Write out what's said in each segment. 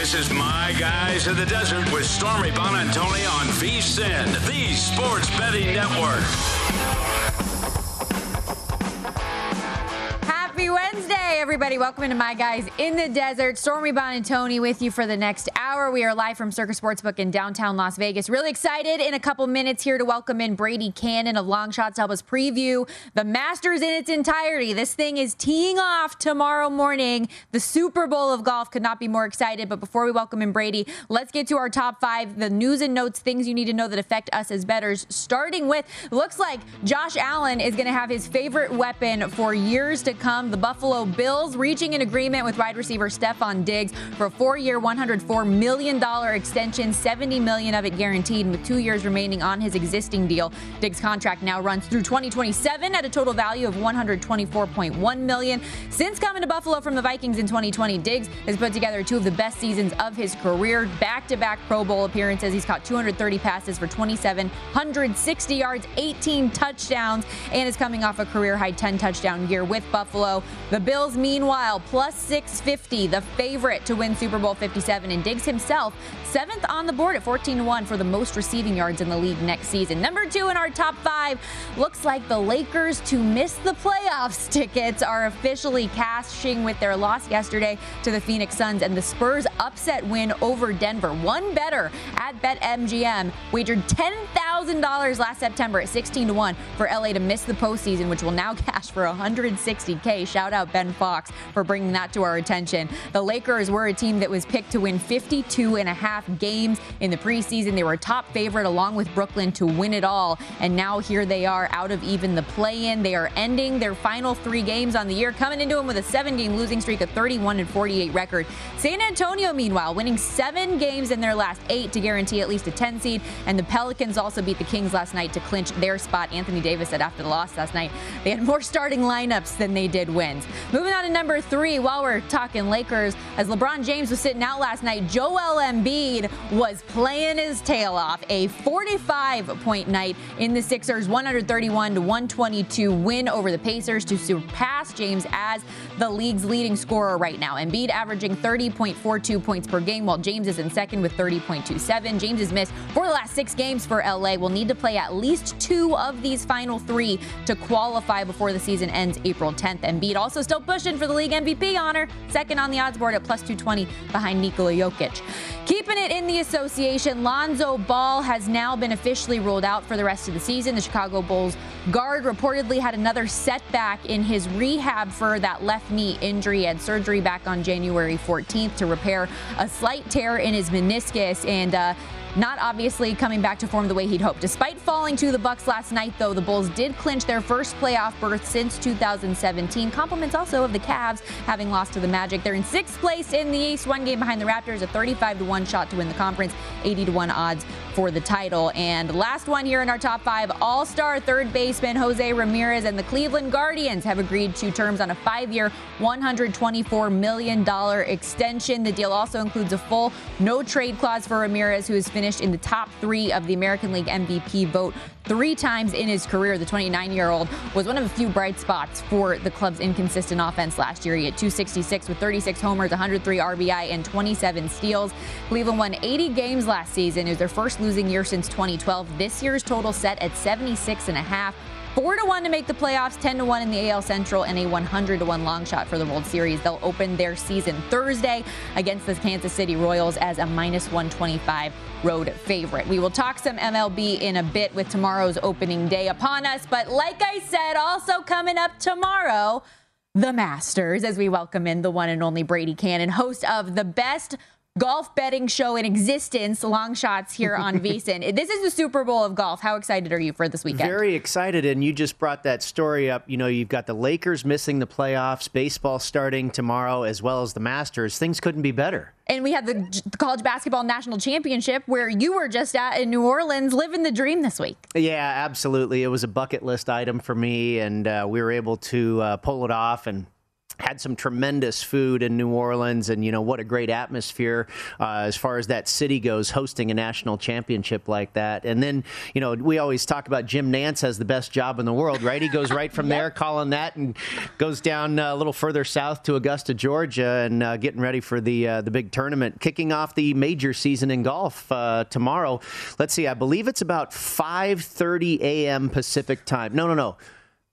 This is My Guys in the Desert with Stormy Buonantony on VSIN, the Sports Betting Network. Wednesday, everybody. Welcome into My Guys in the Desert. Stormy Buonantony with you for the next hour. We are live from Circa Sportsbook in downtown Las Vegas. Really excited in a couple minutes here to welcome in Brady Cannon of Long Shots to help us preview the Masters in its entirety. This thing is teeing off tomorrow morning. The Super Bowl of golf could not be more excited. But before we welcome in Brady, let's get to our top five, the news and notes, things you need to know that affect us as bettors. Starting with, looks like Josh Allen is going to have his favorite weapon for years to come. The Buffalo Bills reaching an agreement with wide receiver Stefon Diggs for a four-year, $104 million extension, 70 million of it guaranteed, with two years remaining on his existing deal. Diggs' contract now runs through 2027 at a total value of 124.1 million. Since coming to Buffalo from the Vikings in 2020, Diggs has put together two of the best seasons of his career. Back-to-back Pro Bowl appearances. He's caught 230 passes for 2,760 yards, 18 touchdowns, and is coming off a career-high 10 touchdown year with Buffalo. The Bills, meanwhile, plus 650, the favorite to win Super Bowl 57, and Diggs himself seventh on the board at 14 1 for the most receiving yards in the league next season. Number two in our top five looks like the Lakers to miss the playoffs tickets are officially cashing with their loss yesterday to the Phoenix Suns and the Spurs upset win over Denver. One better at BetMGM wagered $10,000 last September at 16 to 1 for LA to miss the postseason, which will now cash for 160K. Shout out Ben Fox for bringing that to our attention. The Lakers were a team that was picked to win 52 and a half games in the preseason. They were a top favorite along with Brooklyn to win it all. And now here they are out of even the play in. They are ending their final three games on the year, coming into them with a seven game losing streak, a 31 and 48 record. San Antonio, meanwhile, winning seven games in their last eight to guarantee at least a 10 seed. And the Pelicans also beat the Kings last night to clinch their spot. Anthony Davis said after the loss last night, they had more starting lineups than they did wins. Moving on to number three, while we're talking Lakers, as LeBron James was sitting out last night, Joel Embiid was playing his tail off. A 45 point night in the Sixers, 131 to 122 win over the Pacers to surpass James as the league's leading scorer right now. Embiid averaging 30.42 points per game, while James is in second with 30.27. James has missed for the last six games for LA. Will need to play at least two of these final three to qualify before the season ends April 10th. Embiid also still pushing pushing for the league MVP honor, second on the odds board at plus 220 behind Nikola Jokic. Keeping in the association, Lonzo Ball has now been officially ruled out for the rest of the season. The Chicago Bulls guard reportedly had another setback in his rehab for that left knee injury. Had surgery back on January 14th to repair a slight tear in his meniscus, and uh, not obviously coming back to form the way he'd hoped. Despite falling to the Bucks last night, though, the Bulls did clinch their first playoff berth since 2017. Compliments also of the Cavs having lost to the Magic. They're in sixth place in the East, one game behind the Raptors, a 35 to 1 shot to win the conference, 80 to 1 odds for the title. And last one here in our top five, All-Star third baseman Jose Ramirez and the Cleveland Guardians have agreed to terms on a five-year, $124 million extension. The deal also includes a full no trade clause for Ramirez, who has finished in the top three of the American League MVP vote three times in his career. The 29 year old was one of a few bright spots for the club's inconsistent offense last year. He had 266 with 36 homers, 103 RBI, and 27 steals. Cleveland won 80 games last season. It was their first losing year since 2012. This year's total set at 76 and a half. Four to one to make the playoffs, 10 to one in the AL Central, and a 100 to one long shot for the World Series. They'll open their season Thursday against the Kansas City Royals as a minus 125 road favorite. We will talk some MLB in a bit with tomorrow's opening day upon us. But like I said, also coming up tomorrow, the Masters, as we welcome in the one and only Brady Cannon, host of the best golf betting show in existence, long shots here on VSIN. this is the Super Bowl of golf. How excited are you for this weekend? Very excited. And you just brought that story up. You know, you've got the Lakers missing the playoffs, baseball starting tomorrow, as well as the Masters. Things couldn't be better. And we have the, the college basketball national championship where you were just at in New Orleans, living the dream this week. Yeah, absolutely. It was a bucket list item for me, and uh, we were able to uh, pull it off and had some tremendous food in New Orleans, and you know what a great atmosphere uh, as far as that city goes, hosting a national championship like that. And then you know we always talk about Jim Nantz has the best job in the world, right? He goes right from yep. there, calling that, and goes down uh, a little further south to Augusta, Georgia, and uh, getting ready for the uh, the big tournament, kicking off the major season in golf uh, tomorrow. Let's see, I believe it's about 5:30 a.m. Pacific time. No, no, no.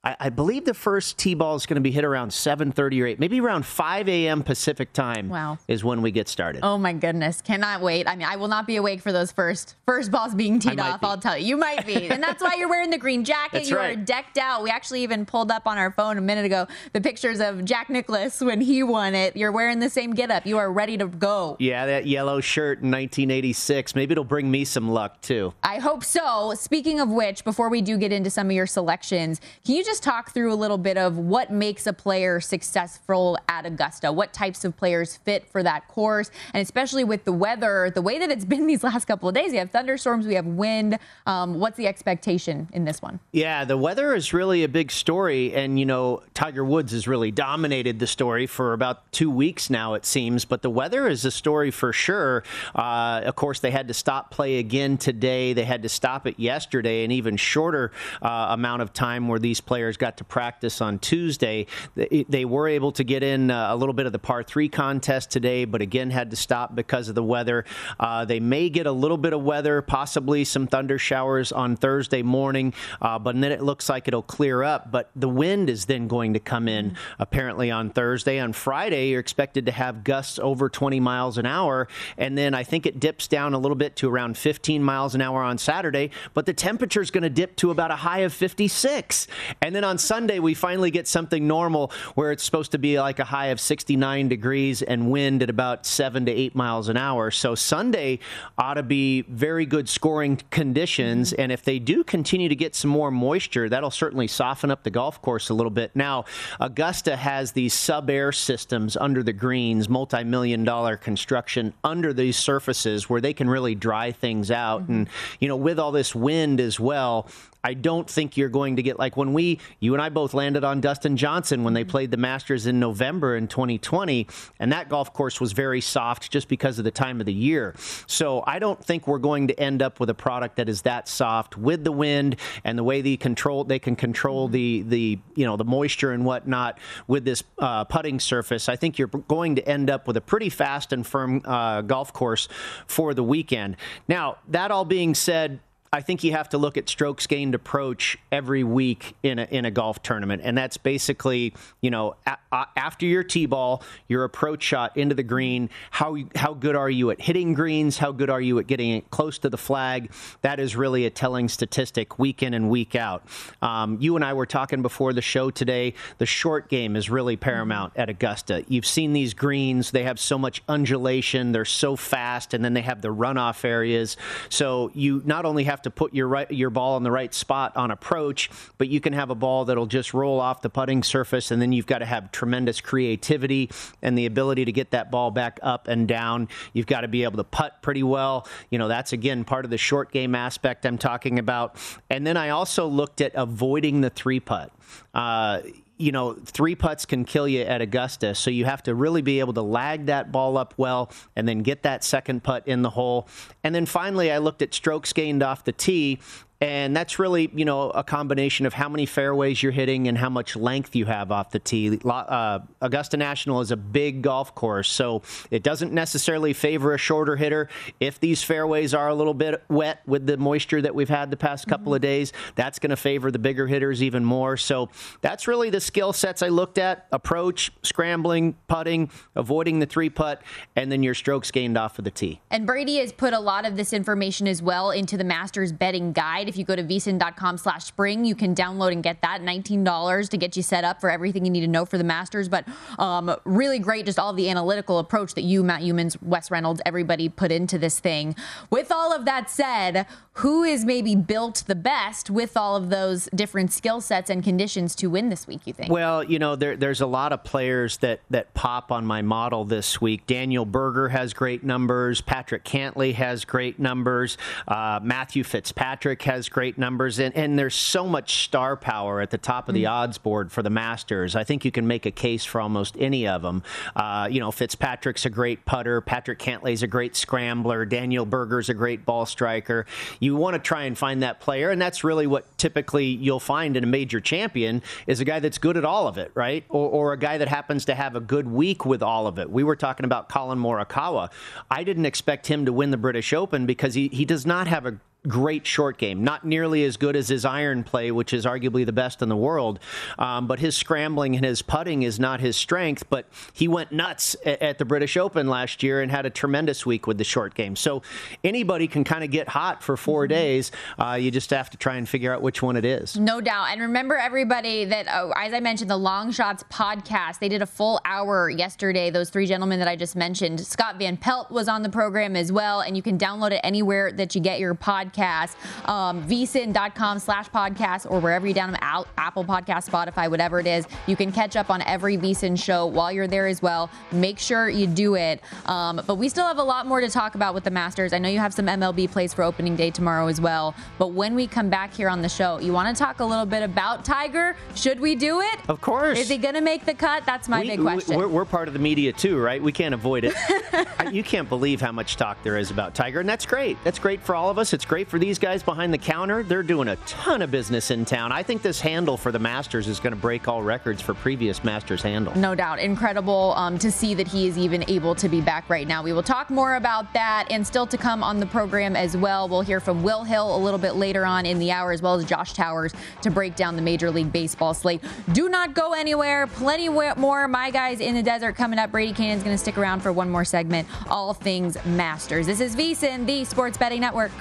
I, I believe the first T-ball is going to be hit around 7:30 or 8, maybe around 5 a.m. Pacific time. Wow. is when we get started. Oh my goodness, cannot wait. I mean, I will not be awake for those first first balls being teed off. Be. I'll tell you, you might be, and that's why you're wearing the green jacket. That's you right. are decked out. We actually even pulled up on our phone a minute ago the pictures of Jack Nicklaus when he won it. You're wearing the same getup. You are ready to go. Yeah, that yellow shirt in 1986. Maybe it'll bring me some luck too. I hope so. Speaking of which, before we do get into some of your selections, can you just talk through a little bit of what makes a player successful at Augusta, what types of players fit for that course, and especially with the weather, the way that it's been these last couple of days. We have thunderstorms, we have wind. Um, what's the expectation in this one? Yeah, the weather is really a big story, and you know Tiger Woods has really dominated the story for about two weeks now, it seems. But the weather is a story for sure. Uh, of course, they had to stop play again today. They had to stop it yesterday, an even shorter uh, amount of time where these players got to practice on Tuesday. They, were able to get in uh, a little bit of the par three contest today, but again had to stop because of the weather. Uh, they may get a little bit of weather, possibly some thunder showers on Thursday morning, uh, but then it looks like it'll clear up. But the wind is then going to come in apparently on Thursday. On Friday, you're expected to have gusts over 20 miles an hour, and then I think it dips down a little bit to around 15 miles an hour on Saturday. But the temperature is going to dip to about a high of 56, and then on Sunday we finally get something normal where it's supposed to be like a high of 69 degrees and wind at about seven to eight miles an hour. So Sunday ought to be very good scoring conditions. And if they do continue to get some more moisture, that'll certainly soften up the golf course a little bit. Now, Augusta has these sub air systems under the greens, multi million dollar construction under these surfaces where they can really dry things out. Mm-hmm. And, you know, with all this wind as well, I don't think you're going to get like when we, you and I both landed on Dustin Johnson when they mm-hmm. played the Masters in November in 2020, and that golf course was very soft just because of the time of the year. So I don't think we're going to end up with a product that is that soft with the wind and the way they control, they can control mm-hmm. the the you know the moisture and whatnot with this uh, putting surface. I think you're going to end up with a pretty fast and firm uh, golf course for the weekend. Now that all being said I think you have to look at strokes gained approach every week in a, in a golf tournament. And that's basically, you know, a, a, after your tee ball, your approach shot into the green, how, how good are you at hitting greens? How good are you at getting it close to the flag? That is really a telling statistic week in and week out. Um, you and I were talking before the show today. The short game is really paramount at Augusta. You've seen these greens, they have so much undulation, they're so fast, and then they have the runoff areas. So you not only have have to put your right, your ball in the right spot on approach, but you can have a ball that'll just roll off the putting surface, and then you've got to have tremendous creativity and the ability to get that ball back up and down. You've got to be able to putt pretty well. You know, that's again part of the short game aspect I'm talking about. And then I also looked at avoiding the three putt. Uh, you know, three putts can kill you at Augusta. So you have to really be able to lag that ball up well and then get that second putt in the hole. And then finally, I looked at strokes gained off the tee and that's really, you know, a combination of how many fairways you're hitting and how much length you have off the tee. Uh, Augusta National is a big golf course, so it doesn't necessarily favor a shorter hitter. If these fairways are a little bit wet with the moisture that we've had the past couple mm-hmm. of days, that's going to favor the bigger hitters even more. So that's really the skill sets I looked at approach, scrambling, putting, avoiding the three putt, and then your strokes gained off of the tee. And Brady has put a lot of this information as well into the Masters betting guide guide. If you go to vsin.com slash spring, you can download and get that. $19 to get you set up for everything you need to know for the Masters. But um, really great, just all the analytical approach that you, Matt Youmans, Wes Reynolds, everybody put into this thing. With all of that said, who is maybe built the best with all of those different skill sets and conditions to win this week, you think? Well, you know, there, there's a lot of players that, that pop on my model this week. Daniel Berger has great numbers. Patrick Cantlay has great numbers. Uh, Matthew Fitzpatrick has has great numbers, and, and there's so much star power at the top of the mm. odds board for the Masters. I think you can make a case for almost any of them. Uh, you know, Fitzpatrick's a great putter. Patrick Cantlay's a great scrambler. Daniel Berger's a great ball striker. You want to try and find that player, and that's really what typically you'll find in a major champion is a guy that's good at all of it, right? Or, or a guy that happens to have a good week with all of it. We were talking about Collin Morikawa. I didn't expect him to win the British Open because he, he does not have a great short game. Not nearly as good as his iron play, which is arguably the best in the world. Um, but his scrambling and his putting is not his strength. But he went nuts at, at, the British Open last year and had a tremendous week with the short game. So anybody can kind of get hot for 4 mm-hmm. days. Uh, you just have to try and figure out which one it is. No doubt. And remember, everybody, that oh, as I mentioned, the Long Shots podcast, they did a full hour yesterday. Those three gentlemen that I just mentioned. Scott Van Pelt was on the program as well. And you can download it anywhere that you get your podcast podcast, um, vsin.com slash podcast, or wherever you download Apple Podcast, Spotify, whatever it is. You can catch up on every VSIN show while you're there as well. Make sure you do it. Um, but we still have a lot more to talk about with the Masters. I know you have some MLB plays for opening day tomorrow as well. But when we come back here on the show, you want to talk a little bit about Tiger? Should we do it? Of course. Is he going to make the cut? That's my we, big question. We're, we're, part of the media too, right? We can't avoid it. you can't believe how much talk there is about Tiger, and that's great. That's great for all of us. It's great for these guys behind the counter. They're doing a ton of business in town. I think this handle for the Masters is going to break all records for previous Masters handle. No doubt. Incredible um, to see that he is even able to be back right now. We will talk more about that and still to come on the program as well. We'll hear from Will Hill a little bit later on in the hour, as well as Josh Towers to break down the Major League Baseball slate. Do not go anywhere. Plenty more My Guys in the Desert coming up. Brady Cannon's going to stick around for one more segment. All things Masters. This is VSIN, the Sports Betting Network.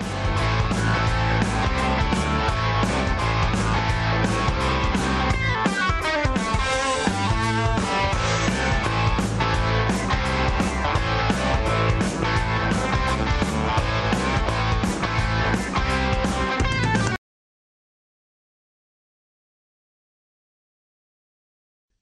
Bye.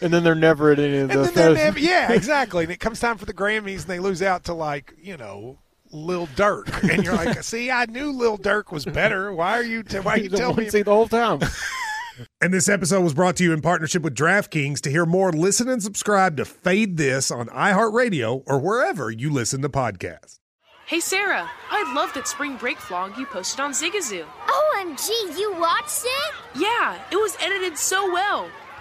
and then they're never at any of and the. then never, yeah, exactly. And it comes time for the Grammys, and they lose out to like you know Lil Durk, and you're like, see, I knew Lil Durk was better. Why are you? T- why are you telling me? See the whole time. And this episode was brought to you in partnership with DraftKings. To hear more, listen and subscribe to Fade This on iHeartRadio or wherever you listen to podcasts. Hey Sarah, I love that spring break vlog you posted on Zigazoo. OMG, you watched it? Yeah, it was edited so well.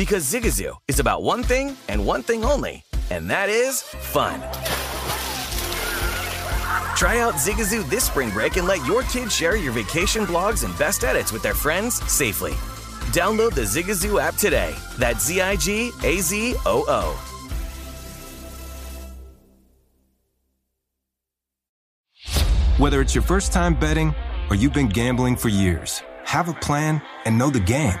Because Zigazoo is about one thing and one thing only, and that is fun. Try out Zigazoo this spring break and let your kids share your vacation blogs and best edits with their friends safely. Download the Zigazoo app today. That's Z I G A Z O O. Whether it's your first time betting or you've been gambling for years, have a plan and know the game.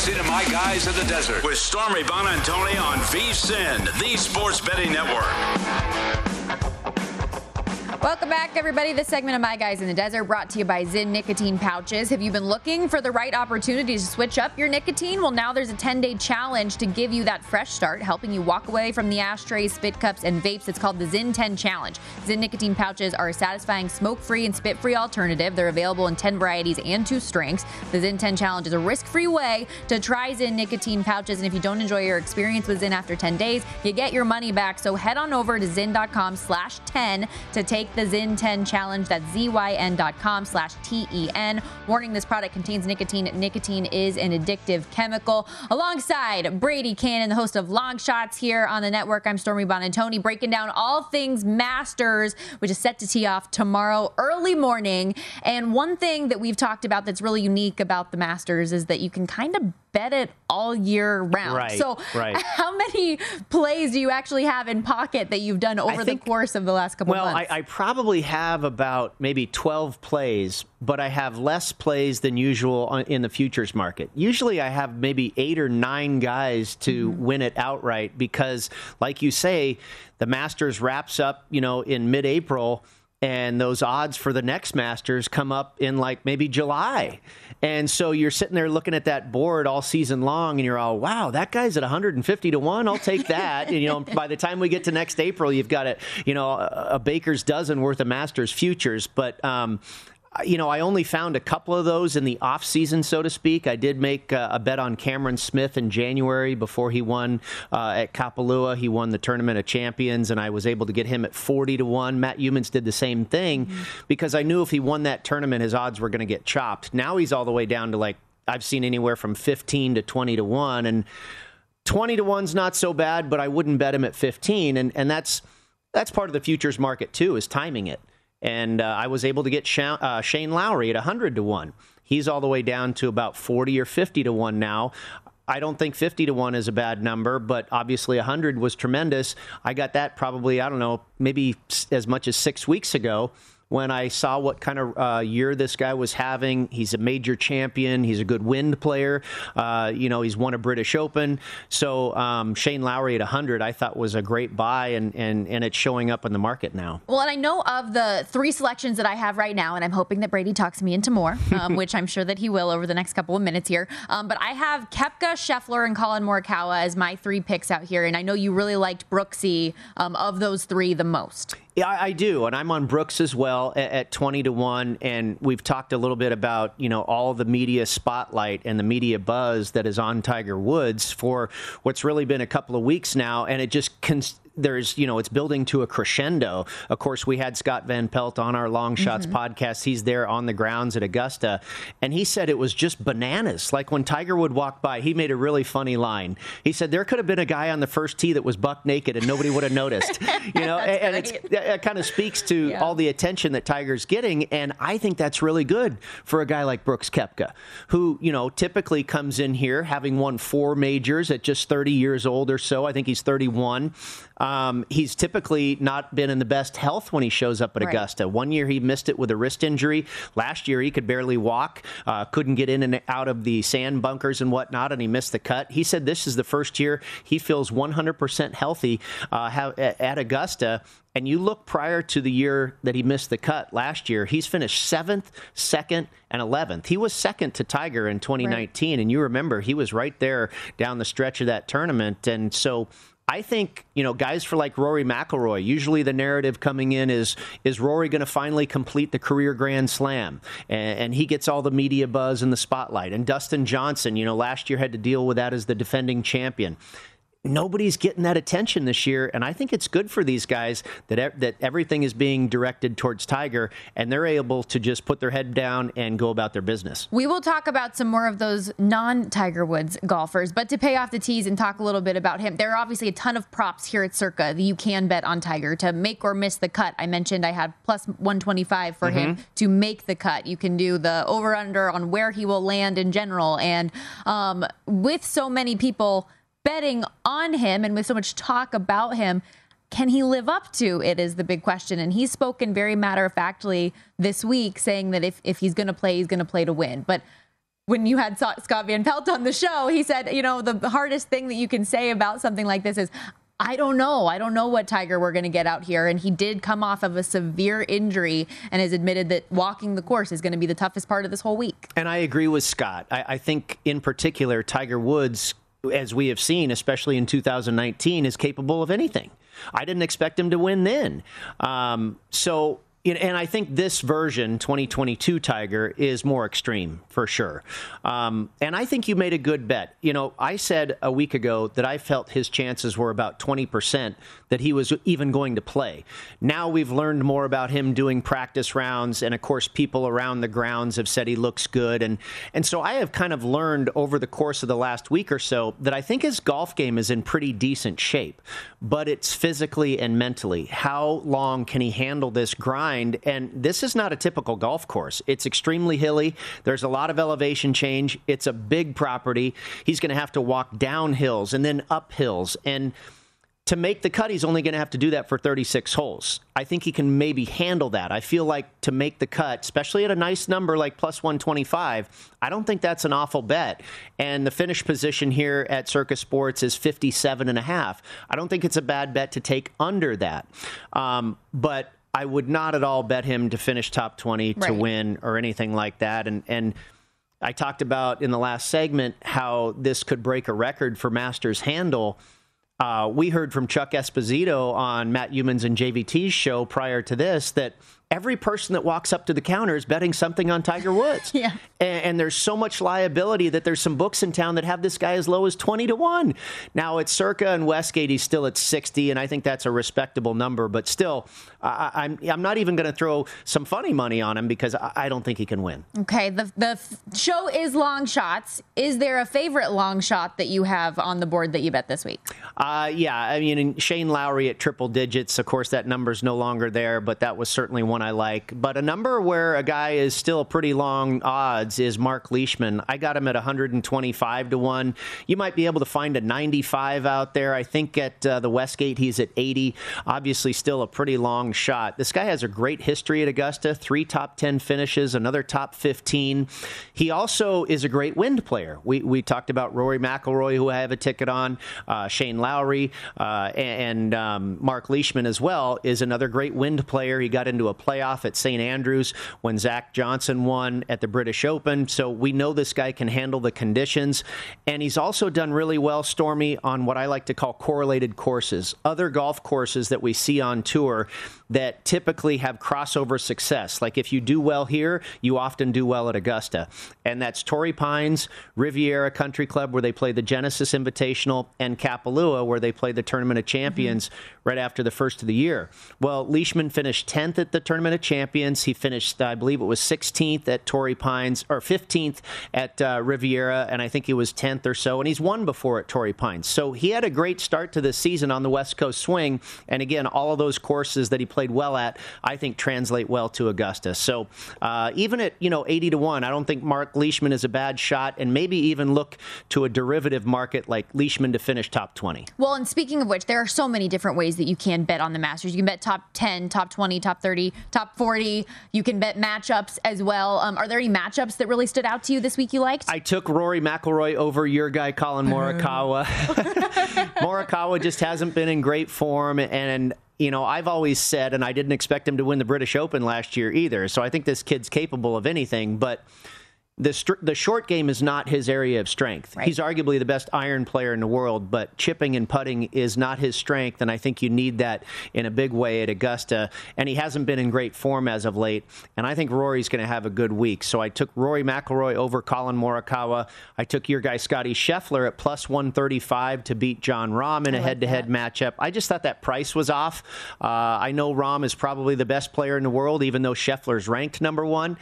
Listening to My Guys in the Desert with Stormy Buonantony on VSIN, the Sports Betting Network. Welcome back, everybody. This segment of My Guys in the Desert brought to you by Zyn Nicotine Pouches. Have you been looking for the right opportunity to switch up your nicotine? Well, now there's a 10 day challenge to give you that fresh start, helping you walk away from the ashtrays, spit cups, and vapes. It's called the Zyn 10 Challenge. Zyn Nicotine Pouches are a satisfying smoke free and spit free alternative. They're available in 10 varieties and two strengths. The Zyn 10 Challenge is a risk free way to try Zyn Nicotine Pouches. And if you don't enjoy your experience with Zyn after 10 days, you get your money back. So head on over to zyn.com slash 10 to take the Zyn 10 challenge. That's zyn.com slash T-E-N. Warning, this product contains nicotine. Nicotine is an addictive chemical. Alongside Brady Cannon, the host of Long Shots here on the network, I'm Stormy Buonantony, breaking down all things Masters, which is set to tee off tomorrow early morning. And one thing that we've talked about that's really unique about the Masters is that you can kind of bet it all year round. Right, so right. how many plays do you actually have in pocket that you've done over think- the course of the last couple Well, I, months? I probably have about maybe 12 plays, but I have less plays than usual on, in the futures market. Usually I have maybe eight or nine guys to mm-hmm. win it outright because, like you say, the Masters wraps up, you know, in mid April. And those odds for the next Masters come up in like maybe July. And so you're sitting there looking at that board all season long and you're all, wow, that guy's at 150 to 1. I'll take that. and, you know, by the time we get to next April, you've got a, you know, a, a baker's dozen worth of Masters futures. But, um, you know, I only found a couple of those in the off season, so to speak. I did make uh, a bet on Cameron Smith in January before he won uh, at Kapalua. He won the Tournament of Champions, and I was able to get him at 40 to 1. Matt Youmans did the same thing because I knew if he won that tournament, his odds were going to get chopped. Now he's all the way down to like I've seen anywhere from 15 to 20 to 1. And 20 to 1's not so bad, but I wouldn't bet him at 15. And, and that's, that's part of the futures market, too, is timing it. And uh, I was able to get uh, Shane Lowry at 100 to 1. He's all the way down to about 40 or 50 to 1 now. I don't think 50 to 1 is a bad number, but obviously 100 was tremendous. I got that probably, I don't know, maybe as much as six weeks ago when I saw what kind of uh, year this guy was having. He's a major champion. He's a good wind player. Uh, you know, he's won a British Open. So um, Shane Lowry at 100, I thought was a great buy, and, and, and it's showing up in the market now. Well, and I know of the three selections that I have right now, and I'm hoping that Brady talks me into more, um, which I'm sure that he will over the next couple of minutes here. Um, but I have Koepka, Scheffler, and Collin Morikawa as my three picks out here, and I know you really liked Brooksy um, of those three the most. Yeah, I do, and I'm on Brooks as well at, at, 20 to one. And we've talked a little bit about you know all the media spotlight and the media buzz that is on Tiger Woods for what's really been a couple of weeks now, and it just there's you know it's building to a crescendo. Of course, we had Scott Van Pelt on our Long Shots mm-hmm. podcast. He's there on the grounds at Augusta, and he said it was just bananas. Like when Tiger would walk by, he made a really funny line. He said there could have been a guy on the first tee that was buck naked and nobody would have noticed. You know, and, and it kind of speaks to yeah. all the attention that Tiger's getting, and I think that's really good for a guy like Brooks Koepka, who you know typically comes in here having won four majors at just 30 years old or so. I think he's 31. Um, he's typically not been in the best health when he shows up at right. Augusta. One year he missed it with a wrist injury. Last year he could barely walk, uh, couldn't get in and out of the sand bunkers and whatnot, and he missed the cut. He said this is the first year he feels 100% healthy uh, at Augusta. And you look prior to the year that he missed the cut last year, he's finished seventh, second, and 11th. He was second to Tiger in 2019. Right. And you remember he was right there down the stretch of that tournament. And so I think you know guys for like Rory McIlroy. Usually the narrative coming in is is Rory going to finally complete the career Grand Slam, and, and, he gets all the media buzz and the spotlight. And Dustin Johnson, you know, last year had to deal with that as the defending champion nobody's getting that attention this year, and I think it's good for these guys that that everything is being directed towards Tiger, and they're able to just put their head down and go about their business. We will talk about some more of those non-Tiger Woods golfers, but to pay off the tees and talk a little bit about him, there are obviously a ton of props here at Circa that you can bet on Tiger to make or miss the cut. I mentioned I had plus 125 for mm-hmm. him to make the cut. You can do the over/under on where he will land in general, and um, with so many people betting on him and with so much talk about him, can he live up to it is the big question. And he's spoken very matter of factly this week, saying that if, if he's going to play, he's going to play to win. But when you had Scott Van Pelt on the show, he said, you know, the hardest thing that you can say about something like this is, I don't know. I don't know what Tiger we're going to get out here. And he did come off of a severe injury and has admitted that walking the course is going to be the toughest part of this whole week. And I agree with Scott. I, I think, in particular, Tiger Woods as we have seen, especially in 2019, is capable of anything. I didn't expect him to win then. Um, so and I think this version, 2022 Tiger, is more extreme for sure. Um, and I think you made a good bet. You know, I said a week ago that I felt his chances were about 20% that he was even going to play. Now we've learned more about him doing practice rounds. And of course, people around the grounds have said he looks good. And, and so I have kind of learned over the course of the last week or so that I think his golf game is in pretty decent shape, but it's physically and mentally. How long can he handle this grind? And this is not a typical golf course. It's extremely hilly. There's a lot of elevation change. It's a big property. He's going to have to walk down hills and then up hills. And to make the cut, he's only going to have to do that for 36 holes. I think he can maybe handle that. I feel like to make the cut, especially at a nice number like plus 125, I don't think that's an awful bet. And the finish position here at Circa Sports is 57 and a half. I don't think it's a bad bet to take under that. Um, but I would not at all bet him to finish top 20 to win or anything like that. And, and, I talked about in the last segment how this could break a record for Masters handle. Uh, we heard from Chuck Esposito on Matt Youmans and JVT's show prior to this that every person that walks up to the counter is betting something on Tiger Woods. yeah. And, and, there's so much liability that there's some books in town that have this guy as low as 20 to 1. Now, at Circa and Westgate, he's still at 60, and I think that's a respectable number. But still, I, I'm, I'm not even going to throw some funny money on him because I, I don't think he can win. Okay. The, the show is long shots. Is there a favorite long shot that you have on the board that you bet this week? Uh, yeah. I mean, Shane Lowry at triple digits. Of course, that number's no longer there, but that was certainly one I like. But a number where a guy is still pretty long odds is Mark Leishman. I got him at 125 to 1. You might be able to find a 95 out there. I think at uh, the Westgate, he's at 80. Obviously, still a pretty long shot. This guy has a great history at Augusta three top 10 finishes, another top 15. He also is a great wind player. We, we talked about Rory McIlroy, who I have a ticket on, uh, Shane Lowry, uh, and um, Mark Leishman as well, is another great wind player. He got into a playoff at St. Andrews when Zach Johnson won at the British Open. So we know this guy can handle the conditions. And he's also done really well, Stormy, on what I like to call correlated courses, other golf courses that we see on tour that typically have crossover success. Like if you do well here, you often do well at Augusta. And that's Torrey Pines, Riviera Country Club, where they play the Genesis Invitational, and Kapalua, where they play the Tournament of Champions mm-hmm. right after the first of the year. Well, Leishman finished 10th at the Tournament of Champions. He finished, I believe it was 16th at Torrey Pines, or 15th at uh, Riviera, and I think he was 10th or so. And he's won before at Torrey Pines. So he had a great start to the season on the West Coast swing. And again, all of those courses that he played played well at, I think translate well to Augusta. So uh, even at you know 80 to one, I don't think Mark Leishman is a bad shot, and maybe even look to a derivative market like Leishman to finish top 20. Well, and speaking of which, there are so many different ways that you can bet on the Masters. You can bet top 10, top 20, top 30, top 40. You can bet matchups as well. Um, are there any matchups that really stood out to you this week you liked? I took Rory McIlroy over your guy Collin Morikawa. Morikawa just hasn't been in great form, and you know, I've always said, and I didn't expect him to win the British Open last year either. So I think this kid's capable of anything, but the str- the short game is not his area of strength. Right. He's arguably the best iron player in the world, but chipping and putting is not his strength, and I think you need that in a big way at Augusta. And he hasn't been in great form as of late, and I think Rory's going to have a good week. So I took Rory McIlroy over Collin Morikawa. I took your guy Scotty Scheffler at plus 135 to beat Jon Rahm in a head-to-head matchup. I just thought that price was off. Uh, I know Rahm is probably the best player in the world, even though Scheffler's ranked number one.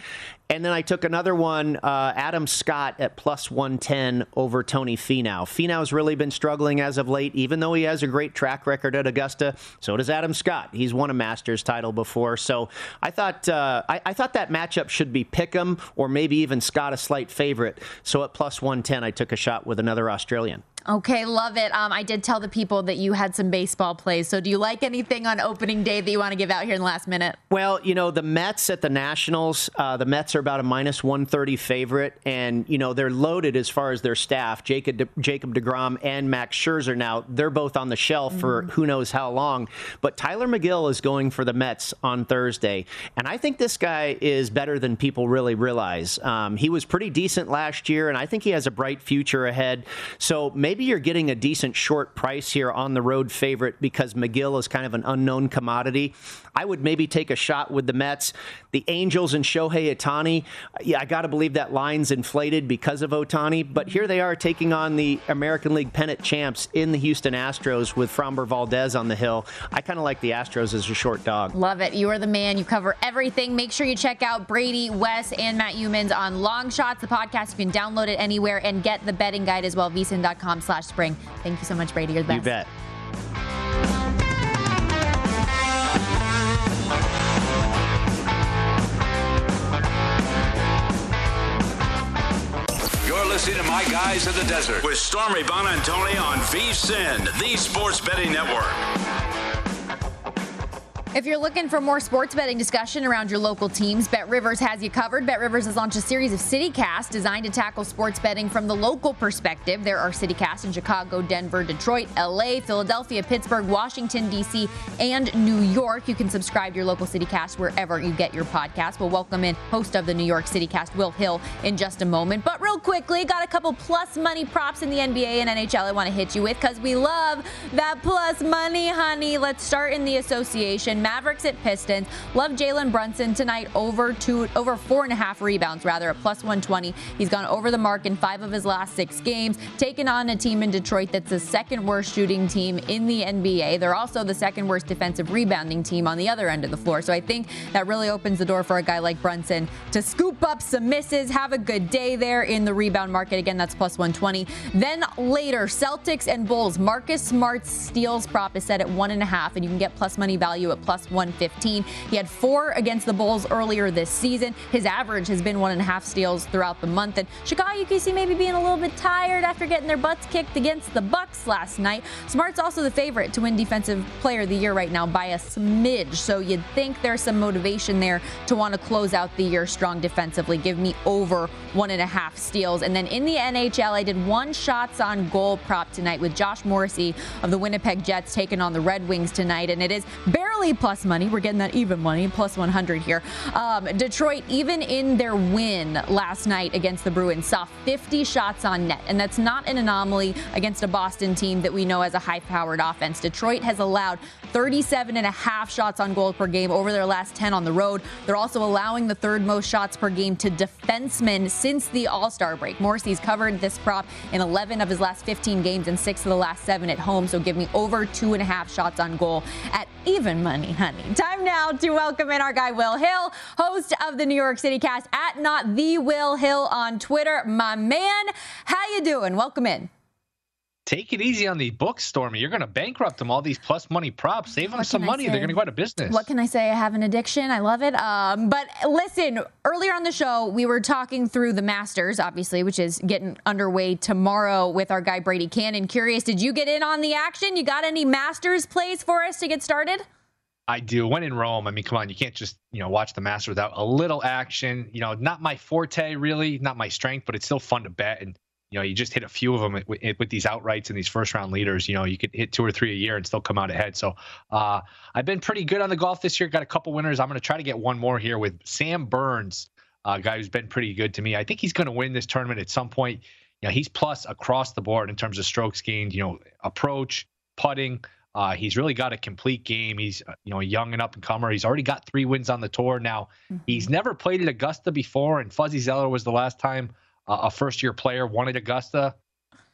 And then I took another one, uh, Adam Scott at plus 110 over Tony Finau. Finau's really been struggling as of late, even though he has a great track record at Augusta. So does Adam Scott. He's won a Masters title before. So I thought uh, I, I, thought that matchup should be Pick'em or maybe even Scott a slight favorite. So at plus 110, I took a shot with another Australian. Okay, love it. Um, I did tell the people that you had some baseball plays. So, do you like anything on opening day that you want to give out here in the last minute? Well, you know, the Mets at the Nationals, uh, the Mets are about a minus 130 favorite, and, you know, they're loaded as far as their staff. Jacob, De- Jacob DeGrom and Max Scherzer now, they're both on the shelf mm-hmm. for who knows how long. But Tylor Megill is going for the Mets on Thursday. And I think this guy is better than people really realize. Um, he was pretty decent last year, and I think he has a bright future ahead. So, maybe maybe you're getting a decent short price here on the road favorite because Megill is kind of an unknown commodity. I would maybe take a shot with the Mets. The Angels and Shohei Ohtani, yeah, I got to believe that line's inflated because of Ohtani, but here they are taking on the American League pennant champs in the Houston Astros with Framber Valdez on the hill. I kind of like the Astros as a short dog. Love it. You are the man. You cover everything. Make sure you check out Brady, Wes, and Matt Youmans on Long Shots, the podcast. You can download it anywhere and get the betting guide as well, vsin.com slash spring. Thank you so much, Brady. You're the best. You bet. You're listening to My Guys in the Desert with Stormy Buonantony on VSIN, the Sports Betting Network. If you're looking for more sports betting discussion around your local teams, Bet Rivers has you covered. Bet Rivers has launched a series of CityCasts designed to tackle sports betting from the local perspective. There are CityCasts in Chicago, Denver, Detroit, LA, Philadelphia, Pittsburgh, Washington, D.C., and New York. You can subscribe to your local CityCast wherever you get your podcast. We'll welcome in host of the New York CityCast, Will Hill, in just a moment. But real quickly, got a couple plus money props in the NBA and NHL I want to hit you with because we love that plus money, honey. Let's start in the association. Mavericks at Pistons. Love Jalen Brunson tonight over two, over four and a half rebounds, rather, at plus 120. He's gone over the mark in five of his last six games, taken on a team in Detroit that's the second worst shooting team in the NBA. They're also the second worst defensive rebounding team on the other end of the floor. So I think that really opens the door for a guy like Brunson to scoop up some misses, have a good day there in the rebound market. Again, that's plus 120. Then later, Celtics and Bulls. Marcus Smart's steals prop is set at one and a half, and you can get plus money value at plus 115. He had four against the Bulls earlier this season. His average has been one and a half steals throughout the month. And Chicago, you can see maybe being a little bit tired after getting their butts kicked against the Bucks last night. Smart's also the favorite to win Defensive Player of the Year right now by a smidge. So you'd think there's some motivation there to want to close out the year strong defensively. Give me over one and a half steals. And then in the NHL, I did one shots on goal prop tonight with Josh Morrissey of the Winnipeg Jets taking on the Red Wings tonight. And it is barely plus money. We're getting that even money, plus 100 here. Um, Detroit, even in their win last night against the Bruins, saw 50 shots on net. And that's not an anomaly against a Boston team that we know as a high powered offense. Detroit has allowed 37 and a half shots on goal per game over their last 10 on the road. They're also allowing the third most shots per game to defensemen since the All Star break. Morrissey's covered this prop in 11 of his last 15 games and six of the last seven at home. So give me over two and a half shots on goal at even money, honey. Time now to welcome in our guy Will Hill, host of the New York City Cast at not the Will Hill on Twitter. My man, how you doing? Welcome in. Take it easy on the books, Stormy. You're going to bankrupt them. All these plus money props. Save them What some money. They're going to go out of business. What can I say? I have an addiction. I love it. Um, but listen, earlier on the show, we were talking through the Masters, obviously, which is getting underway tomorrow with our guy Brady Kannon. Curious, did you get in on the action? You got any Masters plays for us to get started? I do. When in Rome, I mean, come on, you can't just you know watch the Masters without a little action. You know, not my forte, really, not my strength, but it's still fun to bet. And you know, you just hit a few of them with, with these outrights and these first round leaders. You know, you could hit two or three a year and still come out ahead. So uh, I've been pretty good on the golf this year. Got a couple winners. I'm going to try to get one more here with Sam Burns, a guy who's been pretty good to me. I think he's going to win this tournament at some point. You know, he's plus across the board in terms of strokes gained. You know, approach, putting. Uh, he's really got a complete game. He's uh, you know a young and up and comer. He's already got three wins on the tour now. He's never played at Augusta before, and Fuzzy Zoeller was the last time uh, a first year player won at Augusta.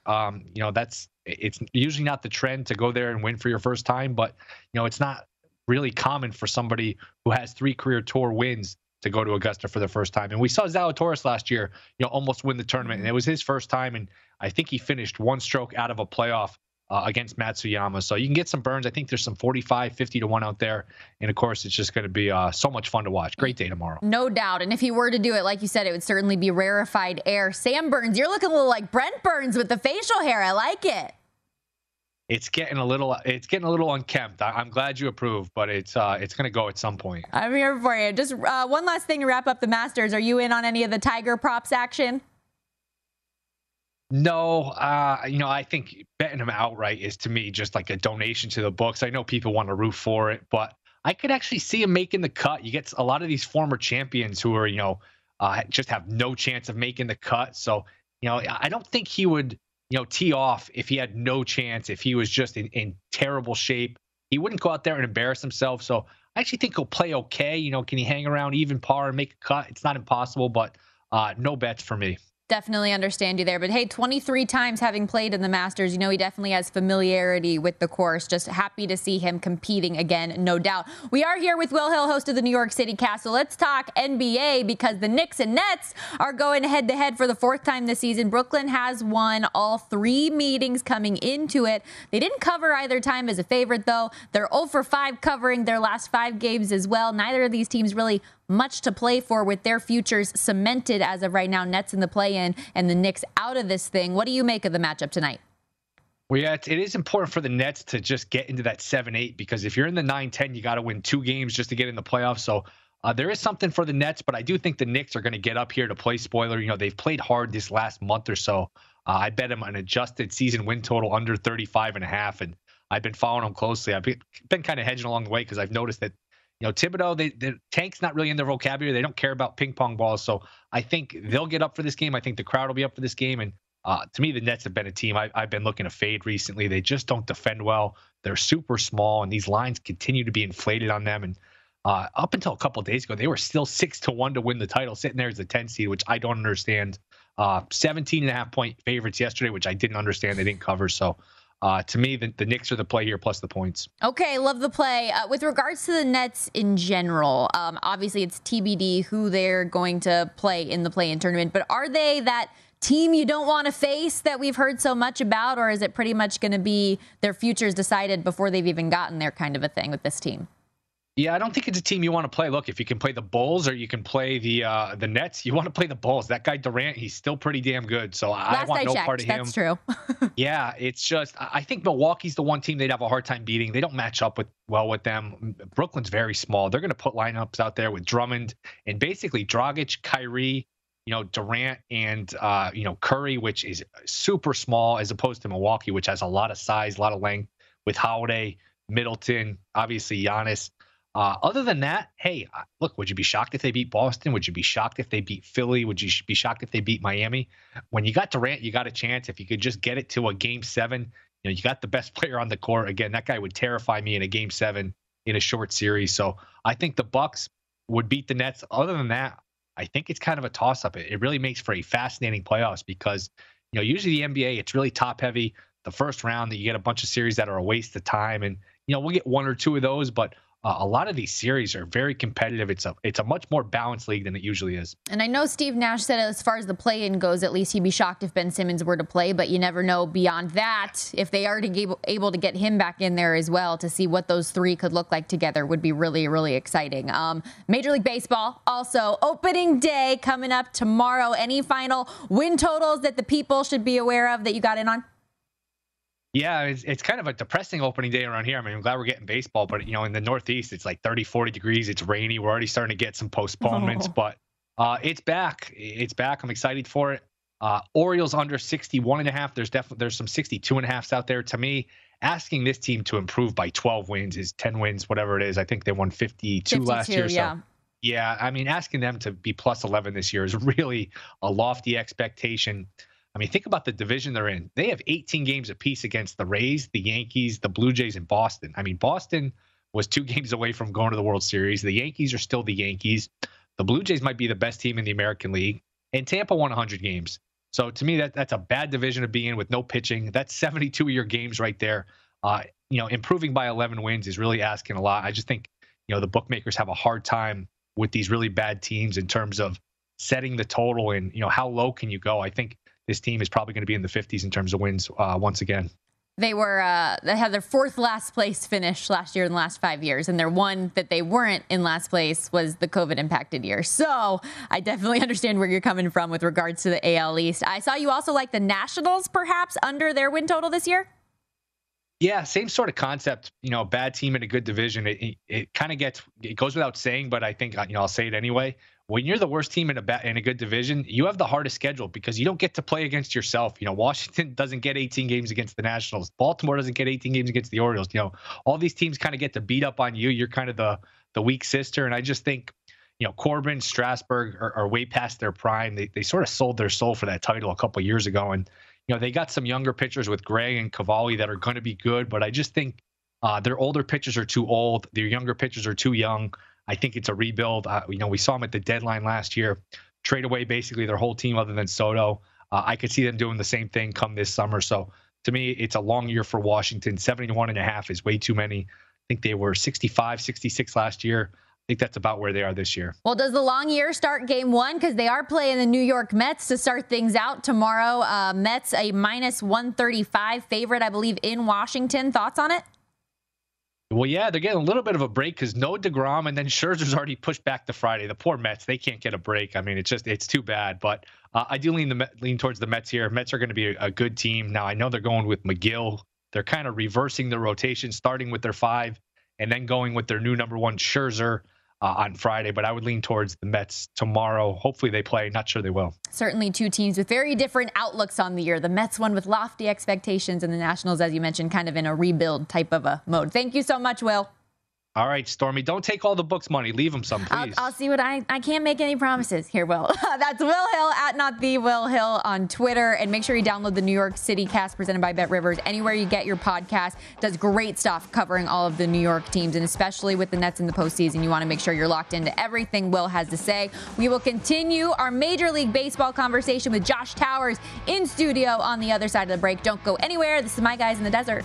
Um, you know that's it's usually not the trend to go there and win for your first time, but you know it's not really common for somebody who has three career tour wins to go to Augusta for the first time. And we saw Zalatoris last year, you know, almost win the tournament, and it was his first time, and I think he finished one stroke out of a playoff uh, against Matsuyama. So you can get some burns. I think there's some 45, 50 to 1 out there. And of course, it's just going to be uh, so much fun to watch. Great day tomorrow. No doubt. And if he were to do it, like you said, it would certainly be rarefied air. Sam Burns, you're looking a little like Brent Burns with the facial hair. I like it. It's getting a little, it's getting a little unkempt. I, I'm glad you approve, but it's, uh, it's going to go at some point. I'm here for you. Just uh, one last thing to wrap up the Masters. Are you in on any of the Tiger props action? No, uh, you know, I think betting him outright is to me just like a donation to the books. I know people want to root for it, but I could actually see him making the cut. You get a lot of these former champions who are, you know, uh, just have no chance of making the cut. So, you know, I don't think he would, you know, tee off if he had no chance, if he was just in, in terrible shape. He wouldn't go out there and embarrass himself. So I actually think he'll play okay. You know, can he hang around even par and make a cut? It's not impossible, but uh, no bets for me. Definitely understand you there. But hey, 23 times having played in the Masters, you know, he definitely has familiarity with the course. Just happy to see him competing again, no doubt. We are here with Will Hill, host of the New York City Cast. Let's talk NBA because the Knicks and Nets are going head to head for the fourth time this season. Brooklyn has won all three meetings coming into it. They didn't cover either time as a favorite, though. They're 0 for 5 covering their last five games as well. Neither of these teams really much to play for with their futures cemented as of right now. Nets in the play in and the Knicks out of this thing. What do you make of the matchup tonight? Well, yeah, it is important for the Nets to just get into that 7 8 because if you're in the 9 10, you got to win two games just to get in the playoffs. So uh, there is something for the Nets, but I do think the Knicks are going to get up here to play spoiler. You know, they've played hard this last month or so. Uh, I bet them an adjusted season win total under 35 and a half. And I've been following them closely. I've been, been kind of hedging along the way because I've noticed that you know, Thibodeau, they, the tank's not really in their vocabulary. They don't care about ping pong balls. So I think they'll get up for this game. I think the crowd will be up for this game. And Uh, to me, the Nets have been a team I, have been looking to fade recently. They just don't defend well. They're super small, and these lines continue to be inflated on them. And uh, up until a couple days ago, they were still six to one to win the title, sitting there as a 10 seed, which I don't understand. Uh, 17 and a half point favorites yesterday, which I didn't understand. They didn't cover. So uh, to me, the, the Knicks are the play here plus the points. Okay, love the play. Uh, with regards to the Nets in general, um, obviously it's TBD who they're going to play in the play in tournament, but are they that team you don't want to face that we've heard so much about, or is it pretty much going to be their futures decided before they've even gotten there kind of a thing with this team? Yeah, I don't think it's a team you want to play. Look, if you can play the Bulls or you can play the uh, the Nets, you want to play the Bulls. That guy Durant, he's still pretty damn good. So Last I want I no checked, part of him. That's true. yeah, it's just I think Milwaukee's the one team they'd have a hard time beating. They don't match up with well with them. Brooklyn's very small. They're going to put lineups out there with Drummond and basically Dragic, Kyrie, you know Durant and uh, you know Curry, which is super small as opposed to Milwaukee, which has a lot of size, a lot of length with Holiday, Middleton, obviously Giannis. Uh, other than that, hey, uh, look, would you be shocked if they beat Boston? Would you be shocked if they beat Philly? Would you be shocked if they beat Miami? When you got Durant, you got a chance. If you could just get it to a game seven, you know, you got the best player on the court. Again, that guy would terrify me in a game seven in a short series. So I think the Bucks would beat the Nets. Other than that, I think it's kind of a toss up. It, it really makes for a fascinating playoffs because, you know, usually the NBA, it's really top heavy. The first round that you get a bunch of series that are a waste of time. And, you know, we'll get one or two of those, but uh, a lot of these series are very competitive. It's a it's a much more balanced league than it usually is. And I know Steve Nash said as far as the play-in goes, at least he'd be shocked if Ben Simmons were to play, but you never know beyond that if they are to able, able to get him back in there as well to see what those three could look like together would be really really exciting. Um, Major League Baseball also opening day coming up tomorrow. Any final win totals that the people should be aware of that you got in on? Yeah, it's, it's kind of a depressing opening day around here. I mean, I'm glad we're getting baseball, but you know, in the Northeast, it's like 30, 40 degrees. It's rainy. We're already starting to get some postponements, oh. but uh, it's back. It's back. I'm excited for it. Uh, Orioles under 61 and a half. There's definitely there's some 62 and a halfs out there. To me, asking this team to improve by 12 wins is 10 wins, whatever it is. I think they won 52, 52 last year. Yeah. So yeah, I mean, asking them to be plus 11 this year is really a lofty expectation. I mean, think about the division they're in. They have 18 games apiece against the Rays, the Yankees, the Blue Jays, and Boston. I mean, Boston was two games away from going to the World Series. The Yankees are still the Yankees. The Blue Jays might be the best team in the American League, and Tampa won 100 games. So to me, that that's a bad division to be in with no pitching. That's 72 of your games right there. Uh, you know, improving by 11 wins is really asking a lot. I just think you know the bookmakers have a hard time with these really bad teams in terms of setting the total and you know how low can you go. I think this team is probably going to be in the 50s in terms of wins uh, once again. They were uh, they had their fourth last place finish last year in the last five years, and their one that they weren't in last place was the COVID impacted year. So I definitely understand where you're coming from with regards to the AL East. I saw you also like the Nationals, perhaps under their win total this year. Yeah, same sort of concept. You know, a bad team in a good division. It, it, it kind of gets it goes without saying, but I think you know I'll say it anyway when you're the worst team in a ba- in a good division, you have the hardest schedule because you don't get to play against yourself. You know, Washington doesn't get 18 games against the Nationals. Baltimore doesn't get 18 games against the Orioles. You know, all these teams kind of get to beat up on you. You're kind of the the weak sister, and I just think, you know, Corbin, Strasburg are, are way past their prime. They they sort of sold their soul for that title a couple years ago, and you know they got some younger pitchers with Gray and Cavalli that are going to be good, but I just think uh, their older pitchers are too old. Their younger pitchers are too young. I think it's a rebuild. Uh, you know, we saw them at the deadline last year, trade away basically their whole team other than Soto. Uh, I could see them doing the same thing come this summer. So to me, it's a long year for Washington. 71 and a half is way too many. I think they were 65, 66 last year. I think that's about where they are this year. Well, does the long year start game one? Because they are playing the New York Mets to start things out tomorrow. Uh, Mets a minus 135 favorite, I believe, in Washington. Thoughts on it? Well, yeah, they're getting a little bit of a break because no Degrom, and then Scherzer's already pushed back to Friday. The poor Mets, they can't get a break. I mean, it's just it's too bad. But uh, I do lean the lean towards the Mets here. Mets are going to be a, a, good team. Now I know they're going with Megill. They're kind of reversing the rotation, starting with their five, and then going with their new number one Scherzer uh, on Friday, but I would lean towards the Mets tomorrow. Hopefully they play. Not sure they will. Certainly two teams with very different outlooks on the year. The Mets one with lofty expectations and the Nationals, as you mentioned, kind of in a rebuild type of a mode. Thank you so much, Will. All right, Stormy, don't take all the book's money. Leave them some, I'll, please. I'll see what I I can't make any promises here, Will. That's Will Hill at not the Will Hill on Twitter, and make sure you download the New York City Cast presented by Bet Rivers anywhere you get your podcast. Does great stuff covering all of the New York teams, and especially with the Nets in the postseason. You want to make sure you're locked into everything Will has to say. We will continue our Major League Baseball conversation with Josh Towers in studio on the other side of the break. Don't go anywhere. This is my guys in the desert.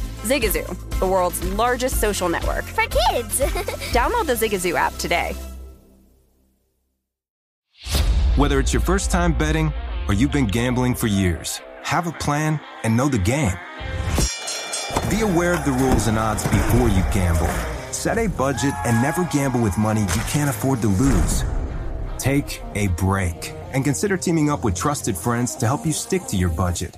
Zigazoo, the world's largest social network. For kids. Download the Zigazoo app today. Whether it's your first time betting or you've been gambling for years, have a plan and know the game. Be aware of the rules and odds before you gamble. Set a budget and never gamble with money you can't afford to lose. Take a break and consider teaming up with trusted friends to help you stick to your budget.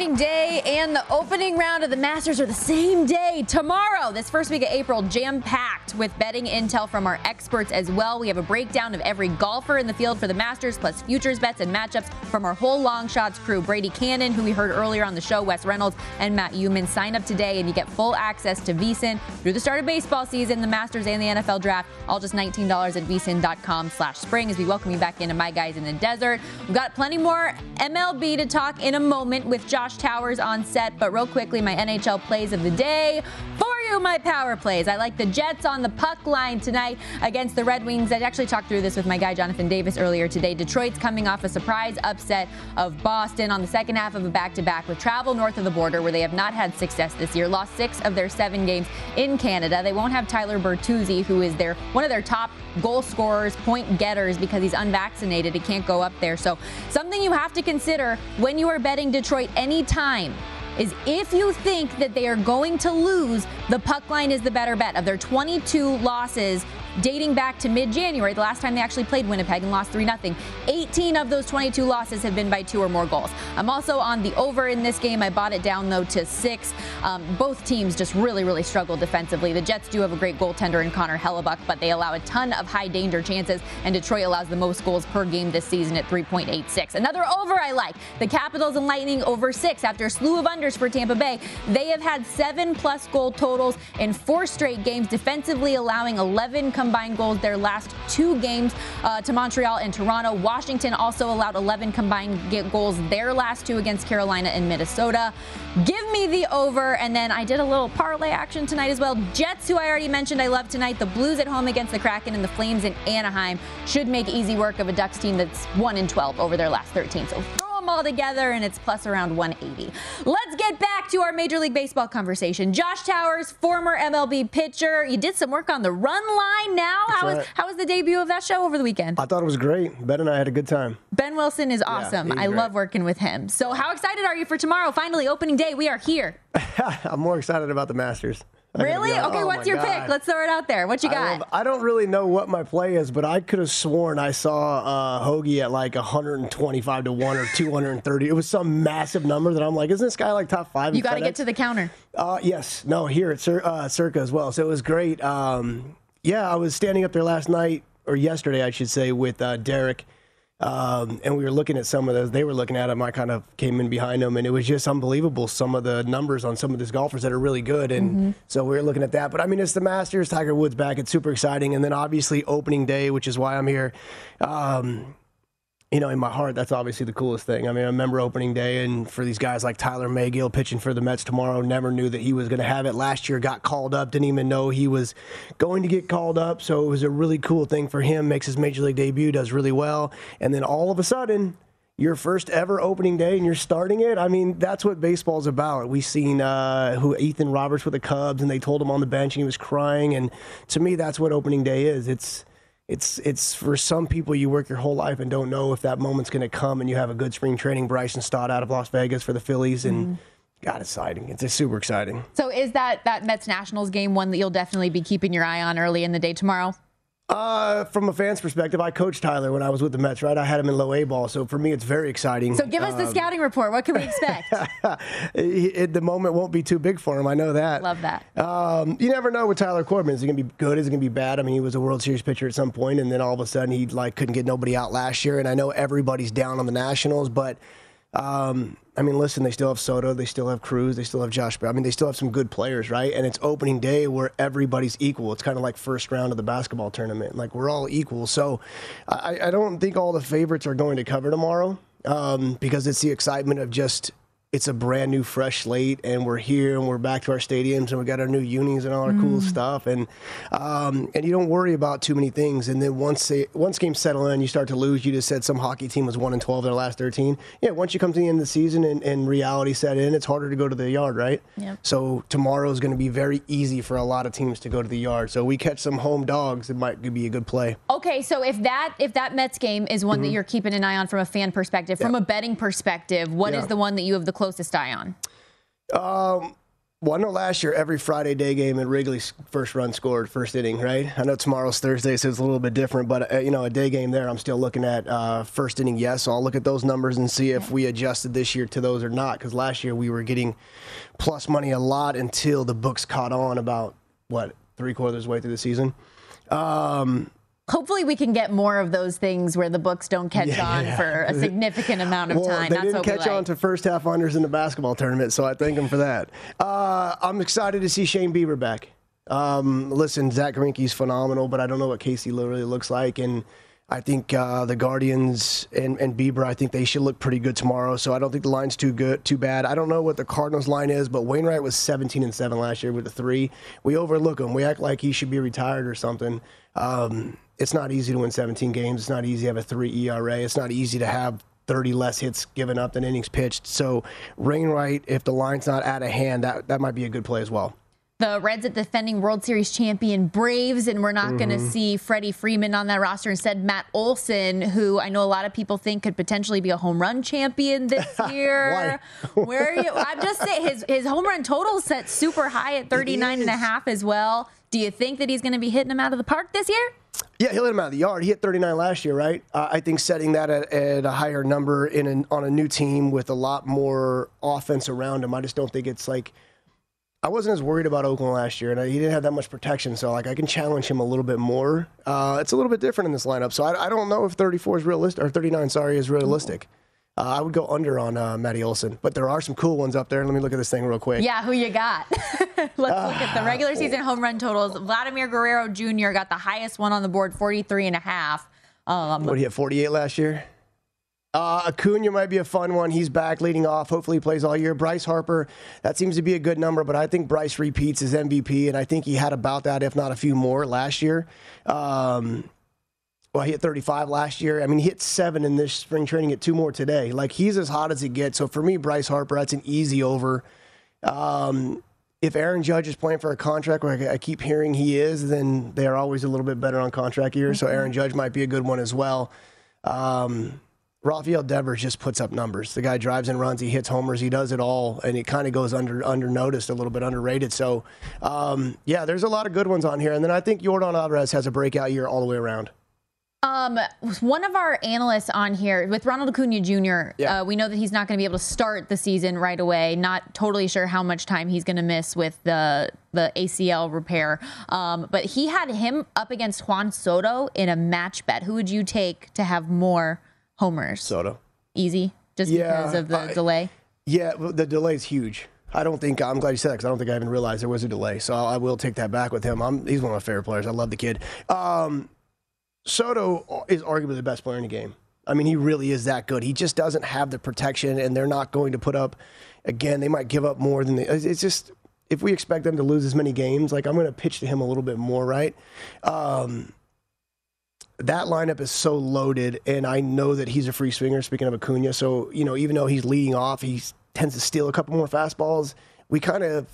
Opening day and the opening round of the Masters are the same day tomorrow. This first week of April, jam packed with betting intel from our experts as well. We have a breakdown of every golfer in the field for the Masters, plus futures bets and matchups from our whole long shots crew. Brady Kannon, who we heard earlier on the show, Wes Reynolds, and Matt Youmans. Sign up today and you get full access to VSIN through the start of baseball season, the Masters, and the NFL draft. All just $19 at VSIN.com slash spring as we welcome you back into My Guys in the Desert. We've got plenty more MLB to talk in a moment with Josh Towers on set, but real quickly, my NHL plays of the day. For you, my power plays. I like the Jets on the puck line tonight against the Red Wings. I actually talked through this with my guy Jonathan Davis earlier today. Detroit's coming off a surprise upset of Boston on the second half of a back-to-back with travel north of the border where they have not had success this year. Lost six of their seven games in Canada. They won't have Tyler Bertuzzi, who is their one of their top goal scorers, point getters, because he's unvaccinated. He can't go up there. So something you have to consider when you are betting Detroit anytime is if you think that they are going to lose, the puck line is the better bet. Of their 22 losses dating back to mid January, the last time they actually played Winnipeg and lost 3 0. 18 of those 22 losses have been by two or more goals. I'm also on the over in this game. I bought it down, though, to six. Um, both teams just really, really struggle defensively. The Jets do have a great goaltender in Connor Hellebuyck, but they allow a ton of high danger chances, and Detroit allows the most goals per game this season at 3.86. Another over I like. The Capitals and Lightning over six after a slew of unders for Tampa Bay. They have had seven plus goal totals in four straight games, defensively allowing 11 combined goals their last two games uh, to Montreal and Toronto. Washington also allowed 11 combined goals their last two against Carolina and Minnesota. Give me the over, and then I did a little parlay action tonight as well. Jets, who I already mentioned I love tonight. The Blues at home against the Kraken and the Flames in Anaheim should make easy work of a Ducks team that's 1 in 12 over their last 13. So them all together, and it's plus around 180. Let's get back to our Major League Baseball conversation. Josh Towers, former MLB pitcher. You did some work on the run line now. How was, right. how was the debut of that show over the weekend? I thought it was great. Ben and I had a good time. Ben Wilson is awesome. he's I great. love working with him. So, how excited are you for tomorrow? Finally, opening day. We are here. I'm more excited about the Masters. I Really? Okay, Oh what's your God. pick? Let's throw it out there. What you I, got? love- I don't really know what my play is, but I could have sworn I saw uh, Hoagie at like 125 to 1 or 230. It was some massive number that I'm like, isn't this guy like top five? you got to get to the counter. Uh, yes, no, here at Cir- uh, Circa as well. So it was great. Um, yeah, I was standing up there last night or yesterday, I should say, with uh, Derek, um, and we were looking at some of those. They were looking at them. I kind of came in behind them, and it was just unbelievable. Some of the numbers on some of these golfers that are really good, and so we were looking at that. But I mean, it's the Masters. Tiger Woods back. It's super exciting, and then obviously opening day, which is why I'm here. Um, you know, in my heart, that's obviously the coolest thing. I mean, I remember opening day, and for these guys like Tylor Megill pitching for the Mets tomorrow, never knew that he was going to have it. Last year, got called up, didn't even know he was going to get called up. So it was a really cool thing for him. Makes his major league debut, does really well, and then all of a sudden, your first ever opening day and you're starting it. I mean, that's what baseball's about. We've seen uh, who Ethan Roberts with the Cubs, and they told him on the bench and he was crying. And to me, that's what opening day is. It's it's it's for some people you work your whole life and don't know if that moment's going to come, and you have a good spring training. Bryson Stott out of Las Vegas for the Phillies, and mm-hmm. God, it's exciting. It's just super exciting. So, is that that Mets Nationals game one that you'll definitely be keeping your eye on early in the day tomorrow? Uh, from a fan's perspective, I coached Tyler when I was with the Mets. Right, I had him in low A ball, so for me, it's very exciting. So, give us the Um, scouting report. What can we expect? it- it- the moment won't be too big for him. I know that. Love that. Um, you never know with Tyler Corbin. Is he going to be good? Is he going to be bad? I mean, he was a World Series pitcher at some point, and then all of a sudden he like couldn't get nobody out last year. And I know everybody's down on the Nationals, but um, I mean, listen, they still have Soto, they still have Cruz, they still have Josh. I mean, they still have some good players, right? And it's opening day where everybody's equal. It's kind of like first round of the basketball tournament. Like we're all equal. So I, I don't think all the favorites are going to cover tomorrow um, because it's the excitement of just it's a brand new fresh slate and we're here and we're back to our stadiums and we got our new unis and all our cool stuff and um, and you don't worry about too many things and then once they, once games settle in you start to lose. You just said some hockey team was 1 and 12 in their last 13 yeah once you come to the end of the season and, and reality set in it's harder to go to the yard right? Yep. so tomorrow is going to be very easy for a lot of teams to go to the yard. So we catch some home dogs it might be a good play. Okay, so if that if that Mets game is one that Mhm. you're keeping an eye on from a fan perspective, from a betting perspective, what is the one that you have the closest eye on? Um, well, I know last year every Friday day game at Wrigley's first run scored first inning, right? I know tomorrow's Thursday, so it's a little bit different, but uh, you know, a day game there, I'm still looking at uh, first inning. Yes, so I'll look at those numbers and see if we adjusted this year to those or not. Because last year we were getting plus money a lot until the books caught on about what three quarters way through the season. Um, Hopefully, we can get more of those things where the books don't catch Yeah. on for a significant amount of well, time. They That's didn't catch on to first half unders in the basketball tournament, so I thank them for that. Uh, I'm excited to see Shane Bieber back. Um, listen, Zack Greinke's phenomenal, but I don't know what Casey really looks like, and I think uh, the Guardians and, and Bieber, I think they should look pretty good tomorrow. So I don't think the line's too good, too bad. I don't know what the Cardinals line is, but Wainwright was 17 and seven last year with a three. We overlook him. We act like he should be retired or something. Um, it's not easy to win 17 games. It's not easy to have a three ERA. It's not easy to have 30 less hits given up than innings pitched. So Wainwright, if the line's not out of hand, that, that might be a good play as well. the Reds at defending World Series champion Braves, and we're not going to mm-hmm. see Freddie Freeman on that roster. Instead, Matt Olson, who I know a lot of people think could potentially be a home run champion this year. Where are you? I'm just saying his his home run total set super high at 39 and a half as well. Do you think that he's going to be hitting him out of the park this year? Yeah, he'll hit him out of the yard. He hit 39 last year, right? Uh, I think setting that at, at a higher number in an, on a new team with a lot more offense around him, I just don't think it's like. I wasn't as worried about Oakland last year, and he didn't have that much protection, so like I can challenge him a little bit more. Uh, it's a little bit different in this lineup, so I, I don't know if 34 is realistic or 39, sorry, is realistic. Uh, I would go under on uh, Matty Olson, but there are some cool ones up there. Let me look at this thing real quick. Yeah, who you got? Let's look at the regular season home run totals. Vladimir Guerrero Jr. got the highest one on the board, 43 and a half. Um, What, he had 48 last year? Uh, Acuna might be a fun one. He's back leading off. Hopefully, he plays all year. Bryce Harper, that seems to be a good number, but I think Bryce repeats his MVP, and I think he had about that, if not a few more, last year. Um, well, he hit 35 last year. I mean, he hit seven in this spring training, hit two more today. Like, he's as hot as he gets. So for me, Bryce Harper, that's an easy over. Um, if Aaron Judge is playing for a contract where I keep hearing he is, then they are always a little bit better on contract years. So Aaron Judge might be a good one as well. Um, Rafael Devers just puts up numbers. The guy drives and runs, he hits homers, he does it all, and it kind of goes under under noticed, a little bit underrated. So, um, yeah, there's a lot of good ones on here. And then I think Yordan Alvarez has a breakout year all the way around. Um, one of our analysts on here with Ronald Acuna Jr. Yeah. Uh, we know that he's not going to be able to start the season right away. Not totally sure how much time he's going to miss with the the ACL repair. Um, but he had him up against Juan Soto in a match bet. Who would you take to have more homers? Soto. Easy, just Yeah, because of the I- delay. Yeah, the delay is huge. I don't think I'm glad you said that because I don't think I even realized there was a delay. So I will take that back with him. I'm, he's one of my favorite players. I love the kid. Um, Soto is arguably the best player in the game. I mean, he really is that good. He just doesn't have the protection, and they're not going to put up. Again, they might give up more than they. It's just if we expect them to lose as many games, like I'm going to pitch to him a little bit more, right? Um, that lineup is so loaded, and I know that he's a free swinger. Speaking of Acuna, so you know, even though he's leading off, he tends to steal a couple more fastballs. We kind of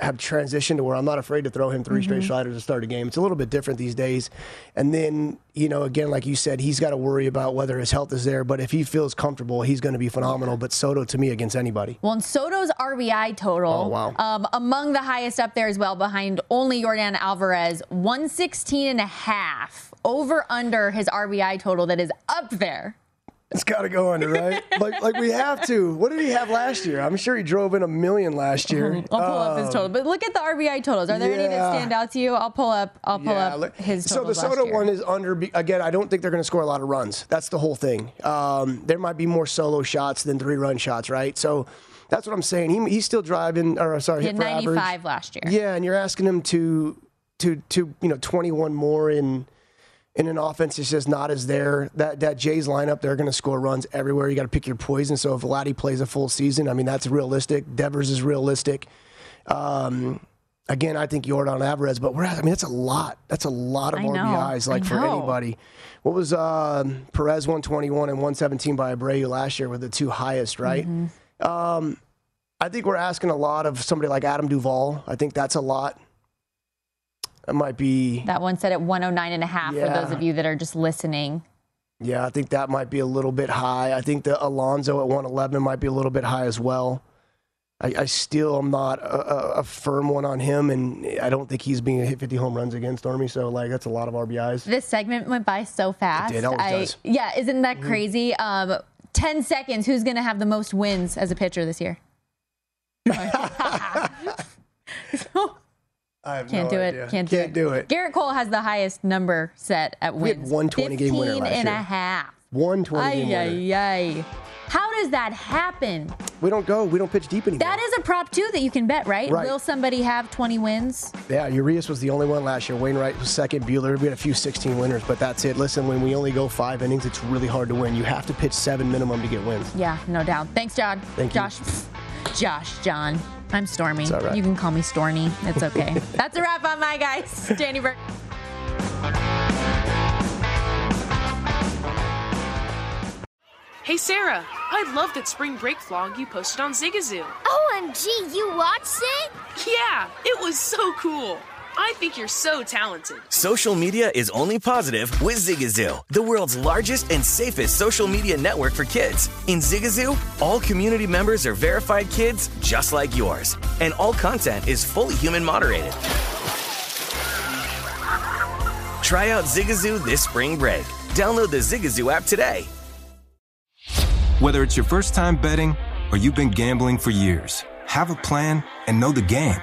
have transitioned to where I'm not afraid to throw him 3 straight Mhm. sliders to start a game. It's a little bit different these days. And then, you know, again, like you said, he's got to worry about whether his health is there. But if he feels comfortable, he's going to be phenomenal. But Soto, to me, against anybody. Well, and Soto's RBI total, Oh, wow. um, among the highest up there as well, behind only Yordan Alvarez, 116 and a half over under his RBI total that is up there. It's got to go under, right? like, like we have to. What did he have last year? I'm sure he drove in a million last year. I'll pull up his Um, total, but look at the RBI totals. Are there any that stand out to you? I'll pull up. I'll pull Yeah, up his So the Soto year. one is under. Again, I don't think they're going to score a lot of runs. That's the whole thing. Um, there might be more solo shots than three run shots, right? So that's what I'm saying. He, he's still driving, or sorry, He had hit for average. 95 last year. Yeah, and you're asking him to to to you know 21 more in in an offense that's just not as there. That that Jays lineup, they're going to score runs everywhere. You got to pick your poison. So if Vladdy plays a full season, I mean that's realistic. Devers is realistic. Um, again, I think Yordan Alvarez, but we're I mean that's a lot. That's a lot of I know. RBIs, like I for know. anybody. What was um Perez 121 and 117 by Abreu last year were the two highest, right? Mm-hmm. Um, I think we're asking a lot of somebody like Adam Duvall. I think that's a lot. That might be, That one said at 109 and a half for those of you that are just listening. yeah, I think that might be a little bit high. I think the Alonso at 111 might be a little bit high as well. I, I still am not a, a, firm one on him, and I don't think he's being hit 50 home runs against Army. So like that's a lot of RBIs. This segment went by so fast. did, always I, does. Yeah, isn't that Mhm. crazy? Um, 10 seconds. Who's going to have the most wins as a pitcher this year? I have Can't no do idea. it. Can't, do, Can't it. do it. Gerrit Cole has the highest number set at We had wins. one 20 game winner 15 last and year. a half. 120 game Ay, winner. ay, ay. How does that happen? We don't go. We don't pitch deep anymore. That is a prop too that you can bet, right? Right. Will somebody have 20 wins? Yeah, Urias was the only one last year. Wainwright was second. Buehler. We had a few 16 winners, but that's it. Listen, when we only go five innings, it's really hard to win. You have to pitch seven minimum to get wins. Yeah, no doubt. Thanks, John. Thank you. Josh. Josh, John. I'm Stormy. It's all right. You can call me Stormy. It's okay. That's a wrap on my guys. Danny Burke. Hey Sarah, I love that spring break vlog you posted on Zigazoo. OMG, you watched it? Yeah, it was so cool. I think you're so talented. Social media is only positive with Zigazoo, the world's largest and safest social media network for kids. In Zigazoo, all community members are verified kids just like yours, and all content is fully human moderated. Try out Zigazoo this spring break. Download the Zigazoo app today. Whether it's your first time betting or you've been gambling for years, have a plan and know the game.